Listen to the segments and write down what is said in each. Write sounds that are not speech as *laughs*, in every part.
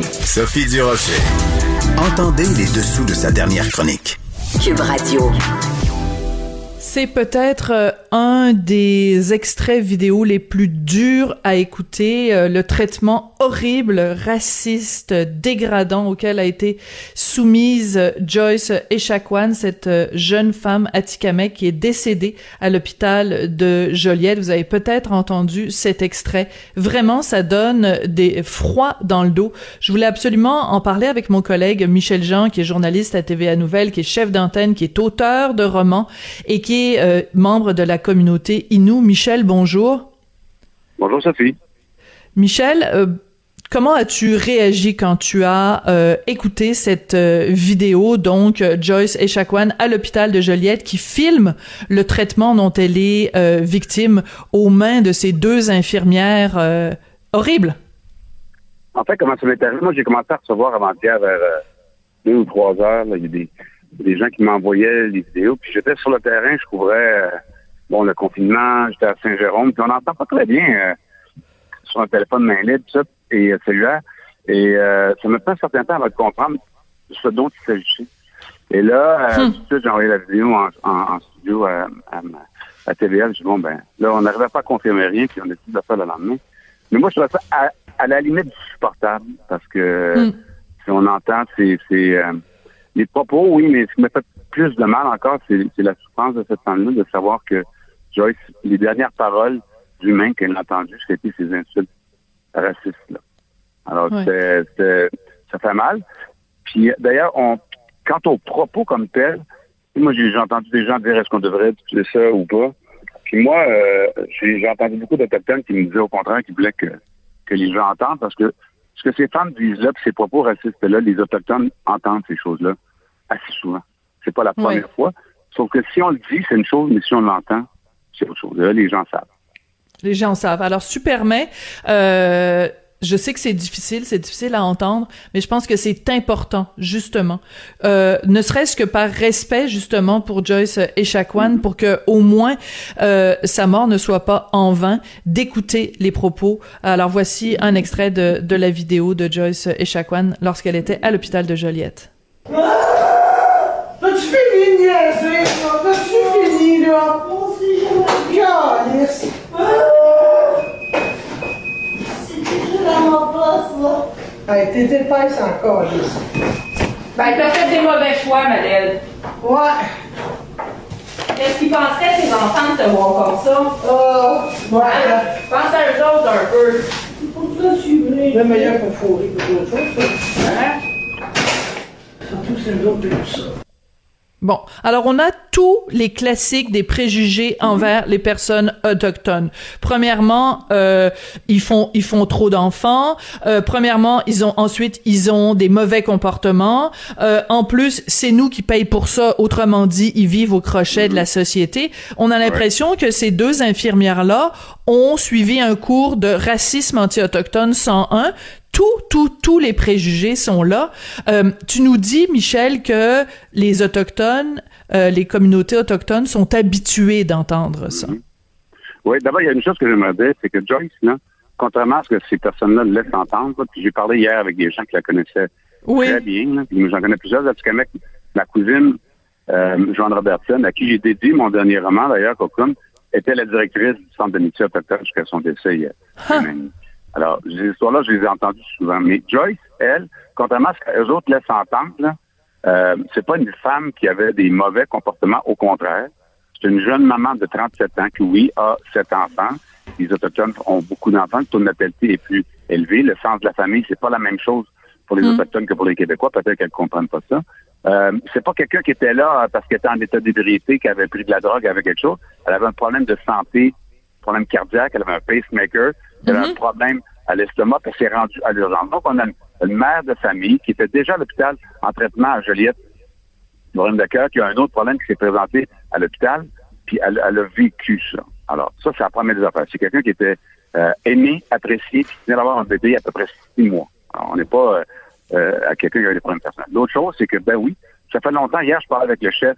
Sophie Durocher. Entendez les dessous de sa dernière chronique. Cube Radio. C'est peut-être euh, un des extraits vidéo les plus durs à écouter, euh, le traitement horrible, raciste, dégradant auquel a été soumise Joyce Echaquan, cette euh, jeune femme atikamekw qui est décédée à l'hôpital de Joliette. Vous avez peut-être entendu cet extrait. Vraiment, ça donne des froids dans le dos. Je voulais absolument en parler avec mon collègue Michel Jean, qui est journaliste à TVA Nouvelle, qui est chef d'antenne, qui est auteur de romans et qui euh, membre de la communauté Inou. Michel, bonjour. Bonjour Sophie. Michel, euh, comment as-tu réagi quand tu as euh, écouté cette vidéo, donc Joyce Echaquan à l'hôpital de Joliette qui filme le traitement dont elle est victime aux mains de ces deux infirmières horribles? En fait, comment ça m'est arrivé? Moi, j'ai commencé à recevoir avant-hier vers deux ou trois heures. il y a des des gens qui m'envoyaient les vidéos. Puis j'étais sur le terrain, je couvrais euh, bon le confinement, j'étais à Saint-Jérôme, puis on n'entend pas très bien euh, sur un téléphone main libre, tout ça, et euh, celui-là. Et ça me prend un certain temps à comprendre ce dont il s'agissait. Et là, tout j'ai envoyé la vidéo en, studio à, à, à TVL. Je dis bon ben là, on n'arrivait pas à confirmer rien, puis on a décidé de faire le lendemain. Mais moi, je trouve ça à, la limite du supportable, parce que hmm. si on entend, c'est les propos, oui, mais ce qui m'a fait plus de mal encore, c'est la souffrance de cette femme-là de savoir que Joyce, les dernières paroles d'humain qu'elle a entendues, c'était ces insultes racistes-là. Alors, ça fait mal. Puis, d'ailleurs, on, quant aux propos comme tels, moi, j'ai entendu des gens dire est-ce qu'on devrait utiliser ça ou pas? Puis moi, euh, j'ai entendu beaucoup d'Autochtones qui me disaient au contraire qu'ils voulaient que, que les gens entendent parce que ce que ces femmes disent là, puis ces propos racistes-là, les Autochtones entendent ces choses-là assez souvent. C'est pas la première fois. Sauf que si on le dit, c'est une chose, mais si on l'entend, c'est autre chose. Là, les gens savent. Les gens savent. Alors, Superman, euh, je sais que c'est difficile, c'est difficile à entendre, mais je pense que c'est important, justement, euh, ne serait-ce que par respect, justement, pour Joyce Echaquan, pour que au moins euh, sa mort ne soit pas en vain, d'écouter les propos. Alors voici un extrait de, de la vidéo de Joyce Echaquan lorsqu'elle était à l'hôpital de Joliette. T'as-tu fini de niaiser, là? T'as-tu fini, là? Hey, t'es épaisse encore, Alice. Ben, t'as fait des mauvais choix, Madeleine. Ouais. Qu'est-ce qu'ils penseraient, tes enfants, de te voir comme ça? Ah, ouais. Hein? Pense à eux autres un peu. C'est pour ça que je suis venu. Le meilleur pour fourrer que d'autres choses, ça. Hein? Surtout, c'est nous autres qui ça. Bon, alors on a tous les classiques des préjugés envers les personnes autochtones. Premièrement, euh, ils font ils font trop d'enfants. Euh, premièrement, ils ont ensuite ils ont des mauvais comportements. Euh, en plus, c'est nous qui payons pour ça. Autrement dit, ils vivent au crochet de la société. On a l'impression que ces deux infirmières là ont suivi un cours de racisme anti-autochtone 101 tout, tout, tous les préjugés sont là. Euh, tu nous dis, Michel, que les autochtones, euh, les communautés autochtones sont habituées d'entendre ça. Oui, d'abord, il y a une chose que j'aimerais dire, c'est que Joyce, là, contrairement à ce que ces personnes-là laissent entendre, puis j'ai parlé hier avec des gens qui la connaissaient très bien, puis j'en connais plusieurs, parce que ma cousine, euh, Joanne Robertson, à qui j'ai dédié mon dernier roman, d'ailleurs, Cocoon, était la directrice du Centre d'amitié autochtone jusqu'à son décès hier. Alors, ces histoires-là, je les ai entendues souvent. Mais Joyce, elle, contrairement à ce que les autres laissent entendre, euh, c'est pas une femme qui avait des mauvais comportements. Au contraire, c'est une jeune maman de 37 ans qui, oui, a sept enfants. Les Autochtones ont beaucoup d'enfants. Le taux de natalité est plus élevé. Le sens de la famille, c'est pas la même chose pour les mm. Autochtones que pour les Québécois. Peut-être qu'elles comprennent pas ça. Euh, c'est pas quelqu'un qui était là parce qu'elle était en état d'ébriété, qui avait pris de la drogue avec quelque chose. Elle avait un problème de santé, problème cardiaque, elle avait un pacemaker. Elle a un mhm. problème à l'estomac, elle s'est rendue à l'urgence. Donc, on a une, mère de famille qui était déjà à l'hôpital en traitement à Joliette, problème de cœur, qui a un autre problème qui s'est présenté à l'hôpital, puis elle, a vécu ça. Alors, ça, c'est la première des affaires. C'est quelqu'un qui était euh, aimé, apprécié, qui venait d'avoir un bébé à peu près six mois. Alors, on n'est pas euh, euh, à quelqu'un qui a des problèmes personnels. L'autre chose, c'est que, ben oui, ça fait longtemps. Hier, je parlais avec le chef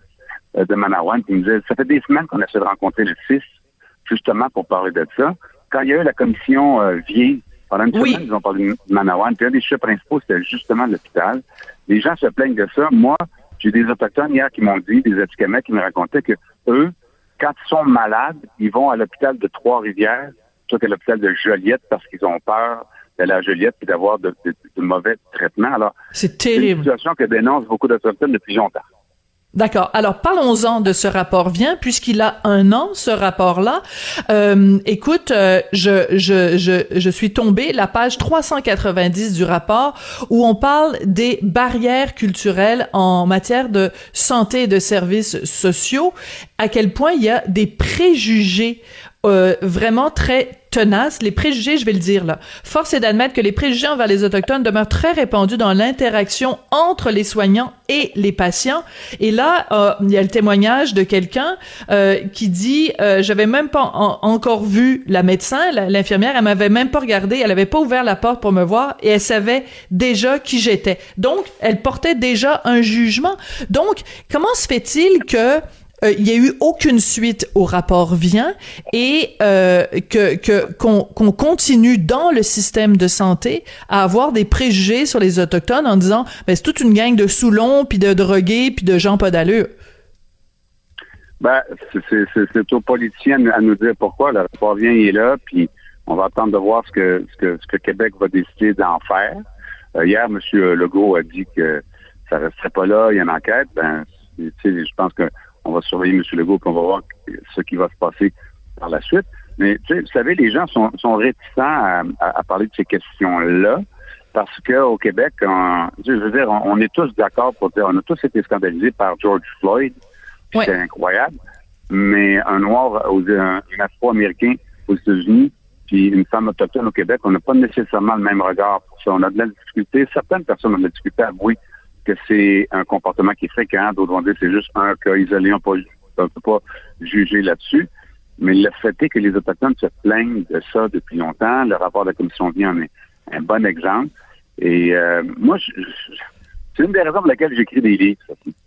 de Manawan, qui me disait, ça fait des semaines qu'on essaie de rencontrer le fils, justement pour parler de ça quand il y a eu la commission euh, Pendant une semaine, ils ont parlé de Manawan. Puis un des sujets principaux, c'était justement l'hôpital. Les gens se plaignent de ça. Moi, j'ai des autochtones hier qui m'ont dit, des Atikamekw qui me racontaient que eux, quand ils sont malades, ils vont à l'hôpital de Trois-Rivières plutôt qu'à l'hôpital de Joliette parce qu'ils ont peur d'aller à Joliette et d'avoir de, mauvais traitements. Alors, c'est terrible. C'est une situation que dénoncent beaucoup d'Autochtones depuis longtemps. D'accord. Alors parlons-en de ce rapport vient puisqu'il a un an ce rapport-là. Euh, écoute, euh, je, je, je, je suis tombée la page 390 du rapport où on parle des barrières culturelles en matière de santé et de services sociaux. À quel point il y a des préjugés euh, vraiment très tenace. Les préjugés, je vais le dire là. Force est d'admettre que les préjugés envers les autochtones demeurent très répandus dans l'interaction entre les soignants et les patients. Et là, euh, il y a le témoignage de quelqu'un euh, qui dit euh, j'avais même pas encore vu la médecin, l'infirmière, elle m'avait même pas regardé, elle avait pas ouvert la porte pour me voir et elle savait déjà qui j'étais. Donc, elle portait déjà un jugement. Donc, comment se fait-il que euh, il y a eu aucune suite au rapport Vient et euh, que qu'on continue dans le système de santé à avoir des préjugés sur les autochtones en disant ben c'est toute une gang de Soulons puis de drogués puis de gens pas d'allure. Ben, c'est aux politiciens à nous dire pourquoi. Le rapport Vient est là, puis on va attendre de voir ce que ce que, ce que Québec va décider d'en faire. Euh, hier, M. Legault a dit que ça resterait pas là, il y a une enquête. Ben, je pense que on va surveiller M. Legault, puis on va voir ce qui va se passer par la suite. Mais tu sais, vous savez, les gens sont, sont réticents à, parler de ces questions-là parce qu'au Québec, je veux dire, on, est tous d'accord pour dire, on a tous été scandalisés par George Floyd. C'est incroyable. Mais un noir, un, afro-américain aux États-Unis, puis une femme autochtone au Québec, on n'a pas nécessairement le même regard pour ça. On a de la difficulté. Certaines personnes ont de la difficulté à avouer que c'est un comportement qui est fréquent. D'autres vont dire que c'est juste un cas isolé. On ne peut pas juger là-dessus. Mais le fait est que les Autochtones se plaignent de ça depuis longtemps. Le rapport de la Commission vient en est un bon exemple. Et euh, moi, c'est une des raisons pour lesquelles j'écris des livres.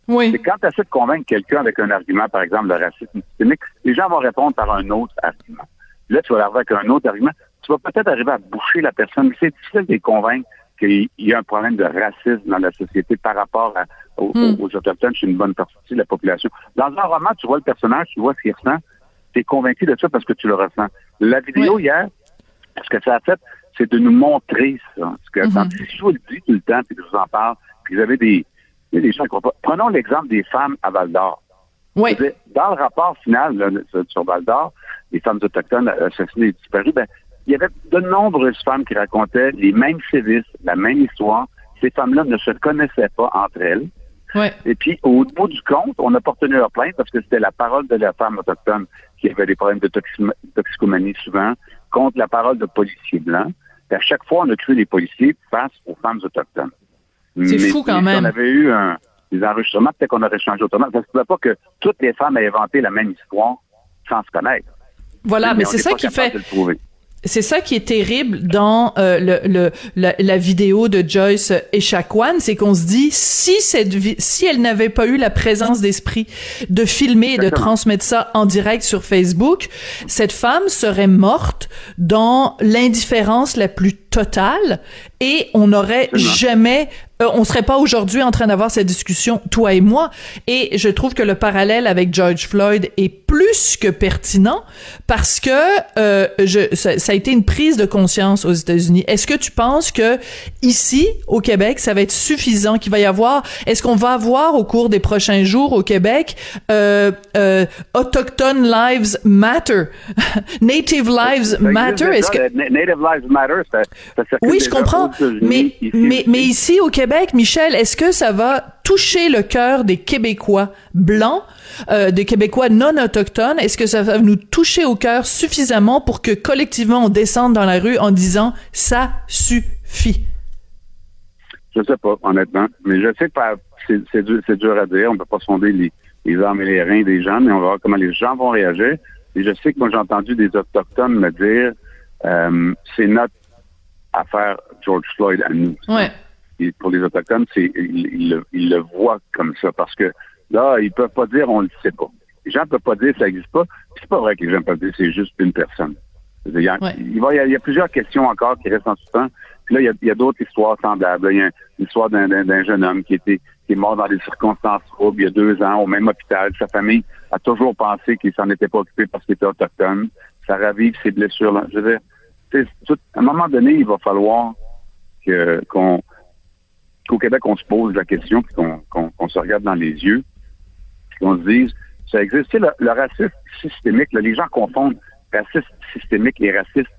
Oui. C'est quand tu essaies de convaincre quelqu'un avec un argument, par exemple, le racisme systémique, les gens vont répondre par un autre argument. Là, tu vas arriver avec un autre argument. Tu vas peut-être arriver à boucher la personne, mais c'est difficile de les convaincre qu'il y a un problème de racisme dans la société par rapport hmm. aux, Autochtones chez une bonne partie de la population. Dans un roman, tu vois le personnage, tu vois ce qu'il ressent, tu es convaincu de ça parce que tu le ressens. La vidéo hier, ce que ça a fait, c'est de nous montrer ça. Ce que, mm Si je vous le dis tout le temps, puis que je vous en parle, puis vous avez des, des gens qui pas. Prenons l'exemple des femmes à Val d'Or. Oui. Dans le rapport final sur Val d'Or, les femmes autochtones assassinées et disparues, ben, il y avait de nombreuses femmes qui racontaient les mêmes sévices, la même histoire. Ces femmes-là ne se connaissaient pas entre elles. Et puis, au bout du compte, on a porté leur plainte parce que c'était la parole de la femme autochtone qui avait des problèmes de toxicomanie souvent contre la parole de policiers blancs. Et à chaque fois, on a cru les policiers face aux femmes autochtones. C'est fou quand même. Si on avait eu un, des enregistrements, peut-être qu'on aurait changé autrement. Ça ne se pouvait pas que toutes les femmes aient inventé la même histoire sans se connaître. Voilà, mais, c'est ça qui fait c'est ça qui est terrible dans euh, le, le la, vidéo de Joyce Echaquan, c'est qu'on se dit si cette si elle n'avait pas eu la présence d'esprit de filmer et de transmettre ça en direct sur Facebook, cette femme serait morte dans l'indifférence la plus totale et on n'aurait jamais euh, on serait pas aujourd'hui en train d'avoir cette discussion toi et moi. Et je trouve que le parallèle avec George Floyd est plus que pertinent parce que euh, je, ça, ça, a été une prise de conscience aux États-Unis. Est-ce que tu penses que ici au Québec ça va être suffisant qu'il va y avoir est-ce qu'on va avoir au cours des prochains jours au Québec euh, euh, autochtone lives matter? *laughs* Native lives matter? Est-ce que native lives matter ça, oui je comprends mais mais mais ici au Québec Michel, est-ce que ça va toucher le cœur des Québécois blancs, euh, des Québécois non autochtones? Est-ce que ça va nous toucher au cœur suffisamment pour que collectivement on descende dans la rue en disant ça suffit? Je sais pas, honnêtement. Mais je sais que c'est dur, à dire. On ne peut pas sonder les, les armes et les reins des gens, mais on va voir comment les gens vont réagir. Et je sais que moi, j'ai entendu des Autochtones me dire euh, c'est notre affaire George Floyd à nous. Ouais pour les Autochtones, c'est ils, le voient comme ça parce que là, ils peuvent pas dire on le sait pas. Les gens peuvent pas dire ça n'existe pas. C'est pas vrai que les gens peuvent dire c'est juste une personne. Il y, a, il, y a, plusieurs questions encore qui restent en suspens. Puis là, il y a, d'autres histoires semblables. Il y a l'histoire d'un jeune homme qui était qui est mort dans des circonstances troubles il y a deux ans au même hôpital. Sa famille a toujours pensé qu'il s'en était pas occupé parce qu'il était autochtone. Ça ravive ses blessures. Là. Je veux dire, à un moment donné, il va falloir que qu'on qu'au Québec, on se pose la question, puis qu'on se regarde dans les yeux, puis qu'on se dise, ça existe. le, racisme systémique, les gens confondent raciste systémique et raciste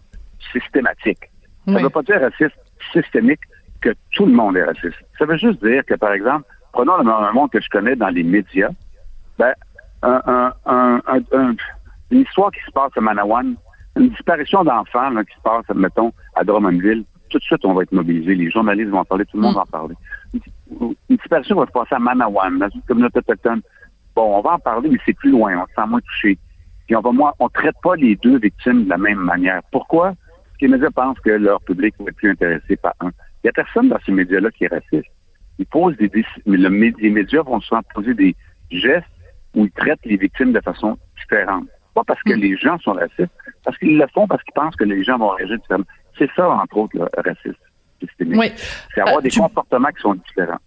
systématique. Ça ne veut pas dire raciste systémique que tout le monde est raciste. Ça veut juste dire que, par exemple, prenons le monde que je connais dans les médias, ben, un, un, un, une histoire qui se passe à Manawan, une disparition d'enfants qui se passe, mettons, à Drummondville, tout de suite, on va être mobilisé. Les journalistes vont en parler, tout le monde va en parler. Une, disparition va se passer à Manawan, dans une communauté autochtone. Bon, on va en parler, mais c'est plus loin, on se sent moins touché. Puis on va moins, on traite pas les deux victimes de la même manière. Pourquoi? Parce que les médias pensent que leur public va être plus intéressé par un. Il n'y a personne dans ces médias-là qui est raciste. Ils posent des, mais le, les médias vont souvent poser des gestes où ils traitent les victimes de façon différente. Pas parce que mm. les gens sont racistes, parce qu'ils le font parce qu'ils pensent que les gens vont réagir différemment. C'est ça, entre autres, le racisme systémique. Oui. C'est avoir euh, des comportements qui sont différents.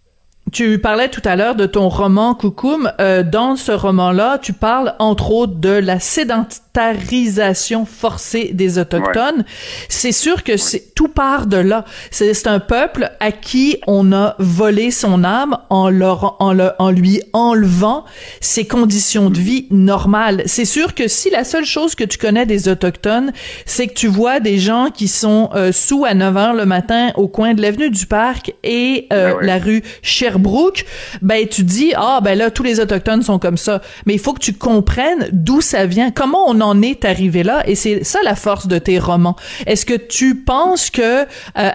Tu parlais tout à l'heure de ton roman Coucoum. Euh, dans ce roman-là, tu parles entre autres de la sédentarisation forcée des autochtones. C'est sûr que c'est tout part de là. C'est un peuple à qui on a volé son âme en leur en, le, en lui enlevant ses conditions de vie normales. C'est sûr que si la seule chose que tu connais des autochtones, c'est que tu vois des gens qui sont euh, sous à 9 heures le matin au coin de l'avenue du Parc et euh, ben la rue Sherbrooke Sherbrooke, ben tu dis ah ben là tous les autochtones sont comme ça, mais il faut que tu comprennes d'où ça vient, comment on en est arrivé là? Et c'est ça la force de tes romans. Est-ce que tu penses que euh,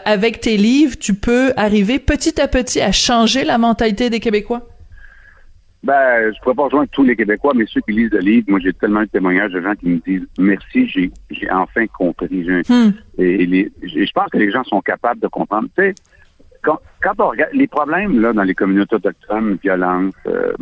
avec tes livres, tu peux arriver petit à petit à changer la mentalité des Québécois? Ben, je pourrais pas rejoindre tous les Québécois, mais ceux qui lisent le livre, moi j'ai tellement de témoignages de gens qui me disent merci, j'ai enfin compris. Hmm. Et, je pense que les gens sont capables de comprendre. Tu sais, quand, on regarde les problèmes là dans les communautés autochtones, violence, euh,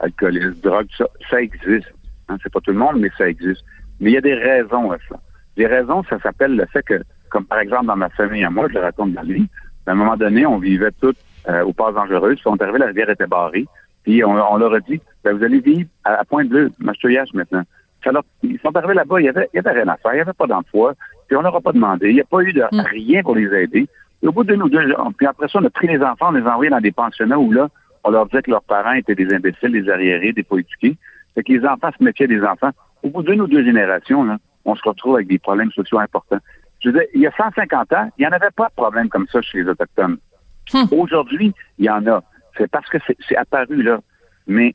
alcoolisme, drogue, ça, ça existe. Hein, c'est pas tout le monde, mais ça existe. Mais il y a des raisons à ça. Les raisons, ça s'appelle le fait que, comme par exemple dans ma famille à moi, je le raconte dans le livre, à un moment donné, on vivait tous euh, aux passes dangereuses, puis on est arrivé, la rivière était barrée, puis on, leur a dit, ben, vous allez vivre à, Pointe-Bleue, Mastouillage maintenant. Alors, ils sont arrivés là-bas, il y avait, il y avait rien à faire, il n'y avait pas d'emploi, puis on leur a pas demandé, il n'y a pas eu de mm. rien pour les aider. Et au bout de nous deux, puis après ça, on a pris les enfants, on les a envoyés dans des pensionnats où là, on leur disait que leurs parents étaient des imbéciles, des arriérés, des pas éduqués. Fait que les enfants se méfiaient des enfants. Au bout d'une ou deux générations, là, on se retrouve avec des problèmes sociaux importants. Je veux dire, il y a 150 ans, il n'y en avait pas de problème comme ça chez les Autochtones. Hmm. Aujourd'hui, il y en a. C'est parce que c'est apparu là. Mais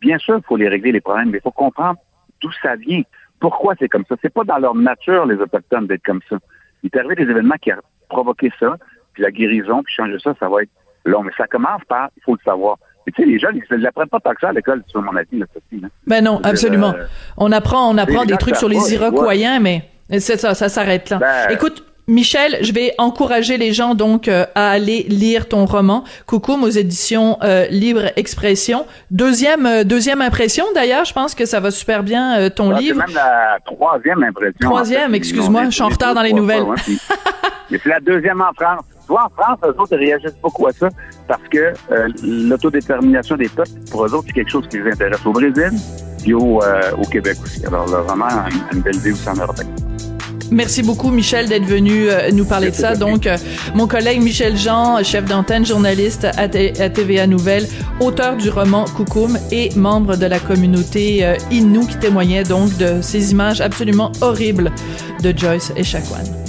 bien sûr, il faut les régler les problèmes, mais il faut comprendre d'où ça vient. Pourquoi c'est comme ça? C'est pas dans leur nature, les Autochtones, d'être comme ça. Il est arrivé des événements qui provoquer ça, puis la guérison, puis changer ça, ça va être long. Mais ça commence par, il faut le savoir. Et tu sais, les jeunes, ils ne l'apprennent pas tant que ça à l'école, sur mon avis, là, Sophie, hein. Ben non, absolument. Euh, on apprend, on apprend des trucs sur les Iroquois, mais c'est ça, ça s'arrête là. Ben, Écoute, Michel, je vais encourager les gens donc euh, à aller lire ton roman Coucou aux éditions euh, Libre Expression. Deuxième euh, deuxième impression d'ailleurs, je pense que ça va super bien ton livre. C'est même la troisième impression. Troisième, excuse-moi, je suis en retard dans les nouvelles. mais c'est la deuxième en France. Toi, en France, eux autres réagissent beaucoup à ça parce que l'autodétermination des peuples, pour eux autres, c'est quelque chose qui les intéresse au Brésil et au, Québec aussi. Alors, vraiment, une, une belle vie aussi en Europe. Merci beaucoup, Michel, d'être venu euh, nous parler de ça. Donc, euh, mon collègue Michel Jean, chef d'antenne, journaliste à, TVA Nouvelle, auteur du roman Coucoum et membre de la communauté euh, Innu qui témoignait donc de ces images absolument horribles de Joyce et Chacoan.